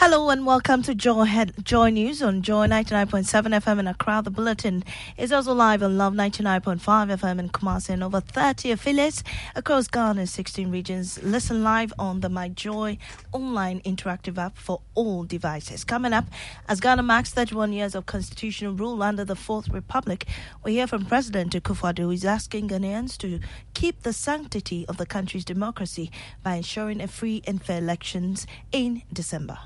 Hello and welcome to Joy, Head, Joy News on Joy 99.7 FM in Accra. The bulletin is also live on Love 99.5 FM in Kumasi and over 30 affiliates across Ghana's 16 regions. Listen live on the My Joy online interactive app for all devices. Coming up, as Ghana marks 31 years of constitutional rule under the Fourth Republic, we hear from President Akufo-Addo who is asking Ghanaians to keep the sanctity of the country's democracy by ensuring a free and fair elections in December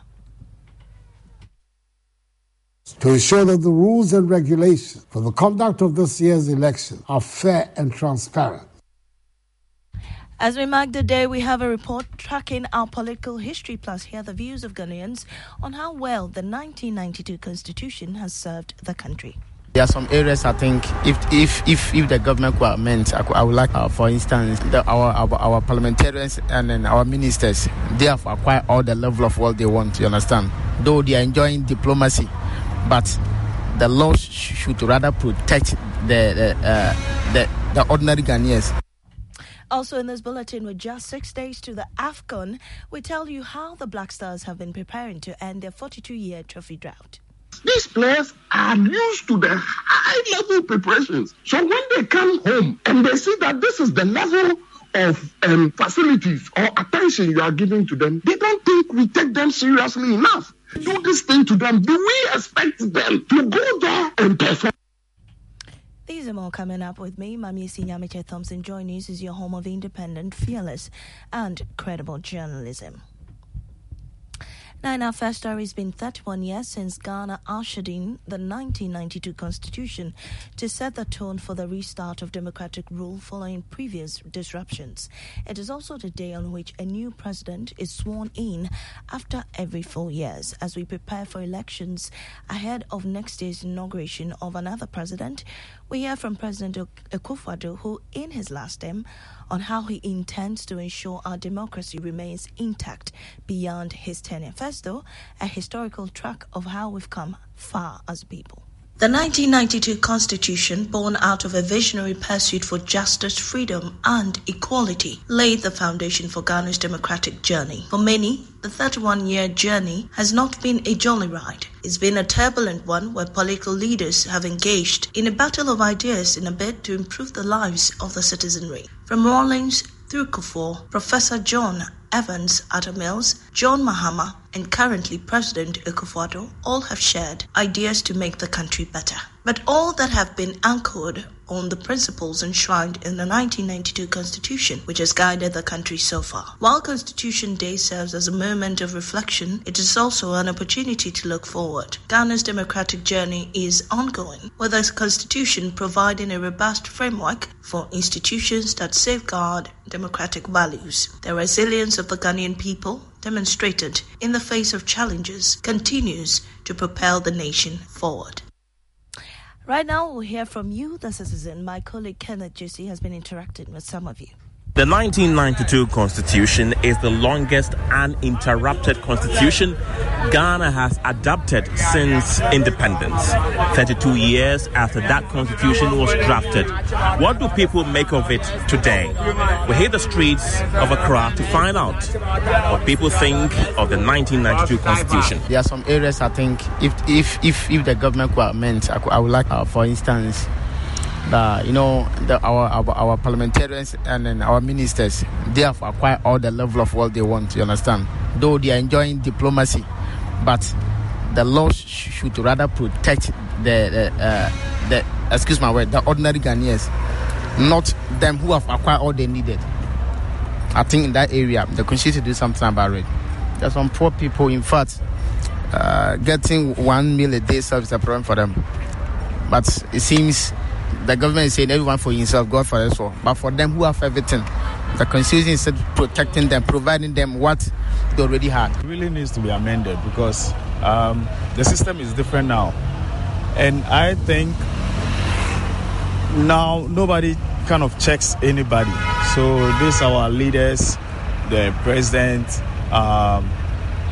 to ensure that the rules and regulations for the conduct of this year's election are fair and transparent. As we mark the day, we have a report tracking our political history, plus hear the views of Ghanaians on how well the 1992 Constitution has served the country. There are some areas I think if if if, if the government were meant, I, I would like, uh, for instance, the, our, our, our parliamentarians and then our ministers, they have acquired all the level of what they want. You understand? Though they are enjoying diplomacy, but the laws should rather protect the the, uh, the, the ordinary Ghanaians. Also, in this bulletin, with just six days to the AFCON, we tell you how the Black Stars have been preparing to end their 42 year trophy drought. These players are used to the high level preparations. So when they come home and they see that this is the level of um, facilities or attention you are giving to them, they don't think we take them seriously enough. Do this thing to them. Do we expect them to go there and perform? These are more coming up with me, Mami Sinyamiche Thompson. Joy News is your home of independent, fearless, and credible journalism. Now, in our first story, it's been 31 years since Ghana ushered in the 1992 Constitution to set the tone for the restart of democratic rule following previous disruptions. It is also the day on which a new president is sworn in after every four years. As we prepare for elections ahead of next year's inauguration of another president, we hear from President Akufo-Addo, who, in his last term, on how he intends to ensure our democracy remains intact beyond his tenure. First, though, a historical track of how we've come far as people. The 1992 Constitution, born out of a visionary pursuit for justice, freedom, and equality, laid the foundation for Ghana's democratic journey. For many, the 31 year journey has not been a jolly ride. It's been a turbulent one where political leaders have engaged in a battle of ideas in a bid to improve the lives of the citizenry. From Rawlings through Kufuor, Professor John Evans Atta Mills, John Mahama, and currently President Akufo-Addo all have shared ideas to make the country better. But all that have been anchored on the principles enshrined in the 1992 Constitution, which has guided the country so far. While Constitution Day serves as a moment of reflection, it is also an opportunity to look forward. Ghana's democratic journey is ongoing, with the Constitution providing a robust framework for institutions that safeguard democratic values. The resilience of the Ghanaian people, demonstrated in the face of challenges, continues to propel the nation forward. Right now, we'll hear from you, the citizen. My colleague Kenneth Juicy has been interacting with some of you. The 1992 Constitution is the longest uninterrupted constitution Ghana has adopted since independence. 32 years after that constitution was drafted. What do people make of it today? We hit the streets of Accra to find out what people think of the 1992 Constitution. There are some areas I think if if if, if the government were meant, I, I would like, uh, for instance, that you know the, our, our, our parliamentarians and our ministers they have acquired all the level of what they want. You understand? Though they are enjoying diplomacy, but the laws should rather protect the the, uh, the excuse my word the ordinary Ghanaians, not them who have acquired all they needed. I think in that area the constitution should do something about it. There's some poor people, in fact, uh, getting one meal a day service a problem for them. But it seems the government is saying everyone for himself, God for us all. But for them who have everything, the constitution is protecting them, providing them what they already had. It really needs to be amended because um, the system is different now. And I think now nobody kind of checks anybody. So these are our leaders, the president, um,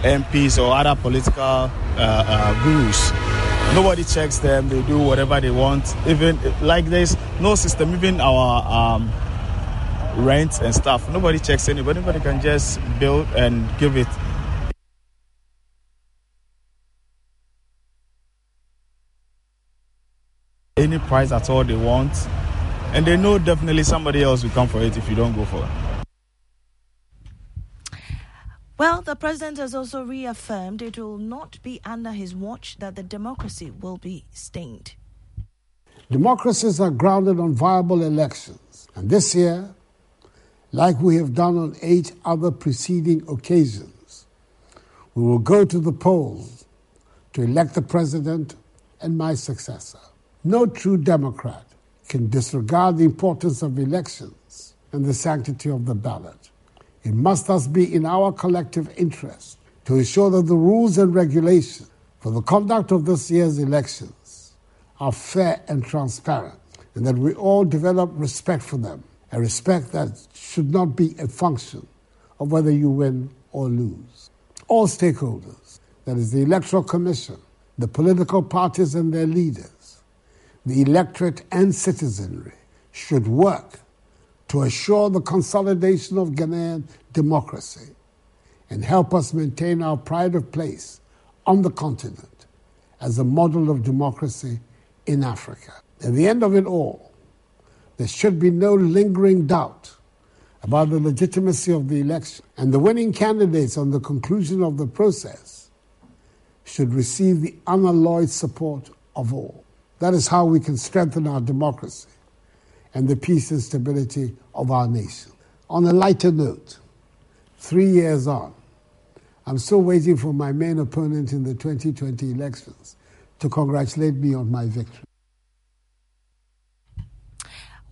MPs, or other political uh, uh, gurus nobody checks them. They do whatever they want. Even like there's no system. Even our um, rent and stuff. Nobody checks anybody. Can just build and give it. Any price at all they want. And they know definitely somebody else will come for it if you don't go for it well, the president has also reaffirmed it will not be under his watch that the democracy will be stained. Democracies are grounded on viable elections. And this year, like we have done on eight other preceding occasions, we will go to the polls to elect the president and my successor. No true Democrat can disregard the importance of elections and the sanctity of the ballot. It must thus be in our collective interest to ensure that the rules and regulations for the conduct of this year's elections are fair and transparent, and that we all develop respect for them, a respect that should not be a function of whether you win or lose. All stakeholders, that is, the Electoral Commission, the political parties and their leaders, the electorate and citizenry, should work to assure the consolidation of Ghanaian democracy and help us maintain our pride of place on the continent as a model of democracy in Africa. At the end of it all, there should be no lingering doubt about the legitimacy of the election, and the winning candidates on the conclusion of the process should receive the unalloyed support of all. That is how we can strengthen our democracy and the peace and stability of our nation. On a lighter note, three years on, I'm still waiting for my main opponent in the 2020 elections to congratulate me on my victory.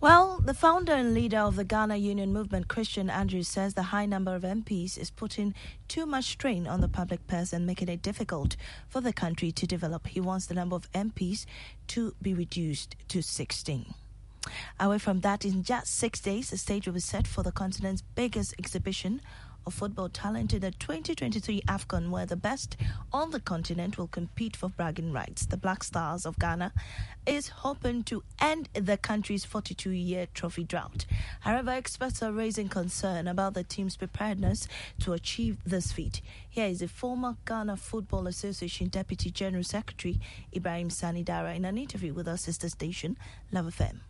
Well, the founder and leader of the Ghana Union Movement, Christian Andrews, says the high number of MPs is putting too much strain on the public purse and making it difficult for the country to develop. He wants the number of MPs to be reduced to 16. Away from that, in just six days, the stage will be set for the continent's biggest exhibition of football talent in the 2023 AFCON, where the best on the continent will compete for bragging rights. The Black Stars of Ghana is hoping to end the country's 42 year trophy drought. However, experts are raising concern about the team's preparedness to achieve this feat. Here is a former Ghana Football Association Deputy General Secretary, Ibrahim Sannie Daara, in an interview with our sister station, Love FM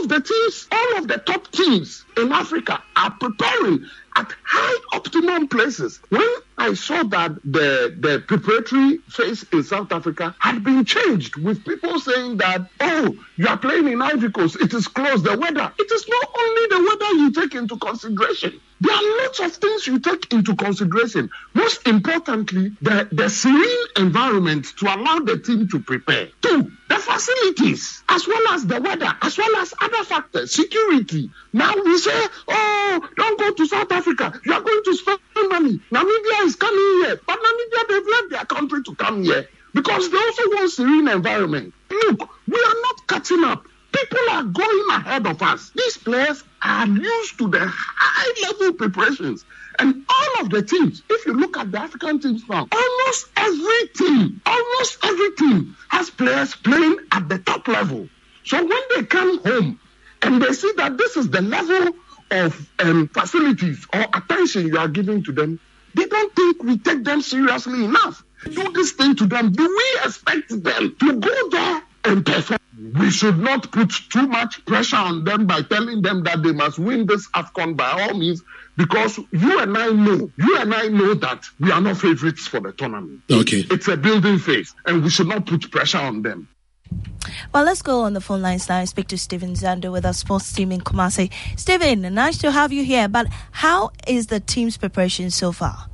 of the teams, all of the top teams in Africa are preparing at high optimum places. When I saw that the, the preparatory phase in South Africa had been changed with people saying that, oh, you are playing in Ivory Coast, it is close, the weather. It is not only the weather you take into consideration. There are lots of things you take into consideration. Most importantly, the, the serene environment to allow the team to prepare. Two, the facilities, as well as the weather, as well as other factors, security. Now we say, oh, don't go to South Africa. You are going to spend money. Namibia is coming here. But Namibia, they've left their country to come here because they also want serene environment. Look, we are not catching up People are going ahead of us. These players are used to the high level preparations. And all of the teams, if you look at the African teams now, almost every team, almost every team has players playing at the top level. So when they come home and they see that this is the level of um, facilities or attention you are giving to them, they don't think we take them seriously enough. Do this thing to them. Do we expect them to go there and perform? We should not put too much pressure on them by telling them that they must win this AFCON by all means, because you and I know, you and I know that we are not favorites for the tournament. Okay. It's a building phase, and we should not put pressure on them. Well, let's go on the phone lines now and speak to Stephen Zander with our sports team in Kumasi. Stephen, nice to have you here, but how is the team's preparation so far?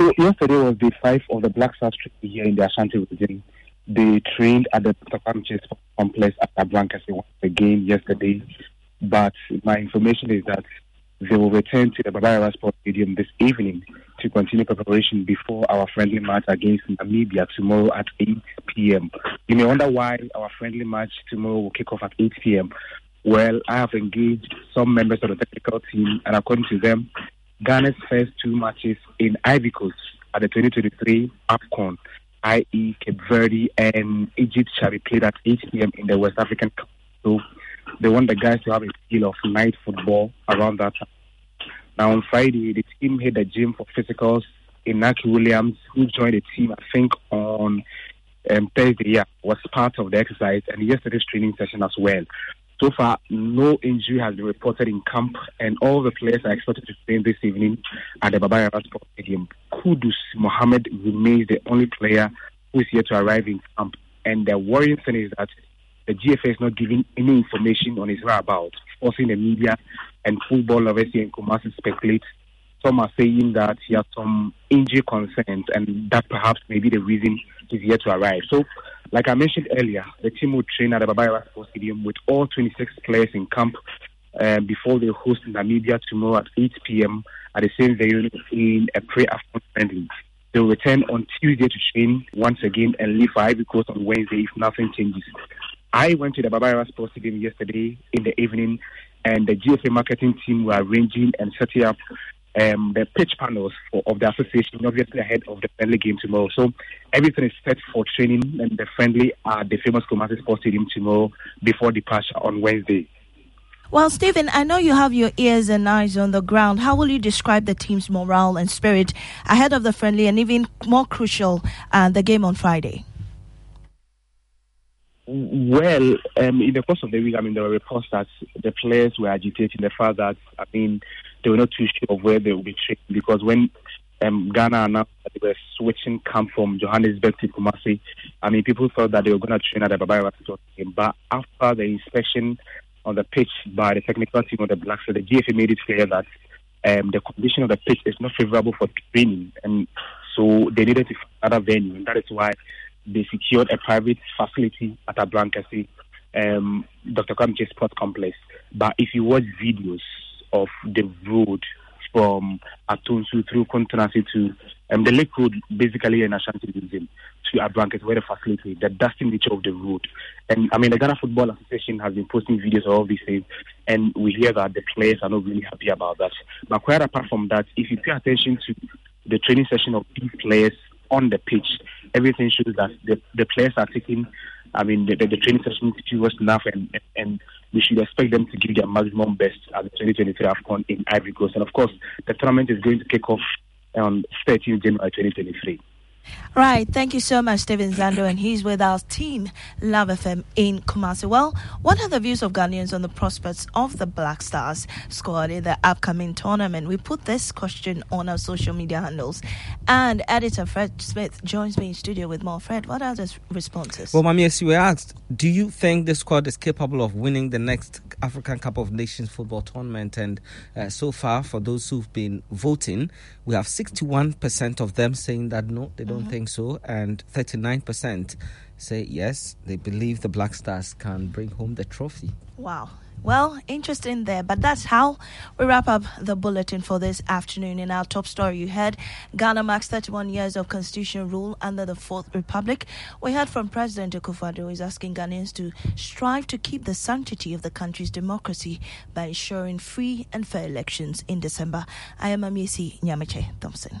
So yesterday was day five of the Black Stars trip here in the Ashanti region. They trained at the Tokamche complex at Abrankese once again yesterday. But my information is that they will return to the Baba Yara Sports Stadium this evening to continue preparation before our friendly match against Namibia tomorrow at 8 p.m. You may wonder why our friendly match tomorrow will kick off at 8 p.m. Well, I have engaged some members of the technical team, and according to them, Ghana's first two matches in Ivory Coast at the 2023 AFCON, i.e., Cape Verde and Egypt, shall be played at 8 p.m. in the West African Cup. So they want the guys to have a feel of night football around that time. Now, on Friday, the team hit the gym for physicals. Inaki Williams, who joined the team, I think, on um, Thursday, yeah, was part of the exercise and yesterday's training session as well. So far, no injury has been reported in camp, and all the players are expected to train this evening at the Baba Yara Sports Stadium. Kudus Mohammed remains the only player who is yet to arrive in camp. And the worrying thing is that the GFA is not giving any information on his whereabouts, forcing the media and football lovers here in Kumasi to speculate. Some are saying that he has some injury concerns, and that perhaps may be the reason he's yet to arrive. So, like I mentioned earlier, the team will train at the Baba Yara Sports Stadium with all 26 players in camp uh, before they host Namibia tomorrow at 8 p.m. at the same venue in a pre-AFCON friendly. They'll return on Tuesday to train once again and leave for Ivory Coast on Wednesday if nothing changes. I went to the Baba Yara Sports Stadium yesterday in the evening, and the GFA marketing team were arranging and setting up um, the pitch panels for, of the association, obviously ahead of the friendly game tomorrow. So everything is set for training and the friendly at the famous Kumasi Sports Stadium tomorrow before departure on Wednesday. Well, Stephen, I know you have your ears and eyes on the ground. How will you describe the team's morale and spirit ahead of the friendly and even more crucial, uh, the game on Friday? Well, um, in the course of the week, I mean, there were reports that the players were agitating the fact that, I mean, they were not too sure of where they would be trained because when um, Ghana announced that they were switching camp from Johannesburg to Kumasi, I mean, people thought that they were going to train at the Baba Yara game. But after the inspection on the pitch by the technical team of the Blacks, the GFA made it clear that um, the condition of the pitch is not favorable for training, and so they needed to find another venue, and that is why they secured a private facility at Abrankese, um, Dr. Kamche Sports Complex. But if you watch videos of the road from Atonsu through Kontonasi to um, the Lake Road, basically in Ashanti region, to Abrankese, where the facility, the dusty nature of the road. And I mean, the Ghana Football Association has been posting videos of all these things, and we hear that the players are not really happy about that. But quite apart from that, if you pay attention to the training session of these players on the pitch, everything shows that the, the players are taking, I mean, the, the, the training session serious enough, and, and we should expect them to give their maximum best at the 2023 AFCON in Ivory Coast. And of course, the tournament is going to kick off on 13 January 2023. Right. Thank you so much, Steven Zando, and he's with our team, Love FM in Kumasi. Well, what are the views of Ghanaians on the prospects of the Black Stars squad in the upcoming tournament? We put this question on our social media handles, and editor Fred Smith joins me in studio with more. Fred, what are the responses? Well, Mami, as you were asked, do you think the squad is capable of winning the next African Cup of Nations football tournament? And uh, so far, for those who've been voting, we have 61% of them saying that no, they don't Mhm. think so, and 39% say yes, they believe the Black Stars can bring home the trophy. Wow. Well, interesting there, but that's how we wrap up the bulletin for this afternoon. In our top story, you heard Ghana marks 31 years of constitutional rule under the Fourth Republic. We heard from President Akufo-Addo is asking Ghanaians to strive to keep the sanctity of the country's democracy by ensuring free and fair elections in December. I am Amiesi Nyamache Thompson.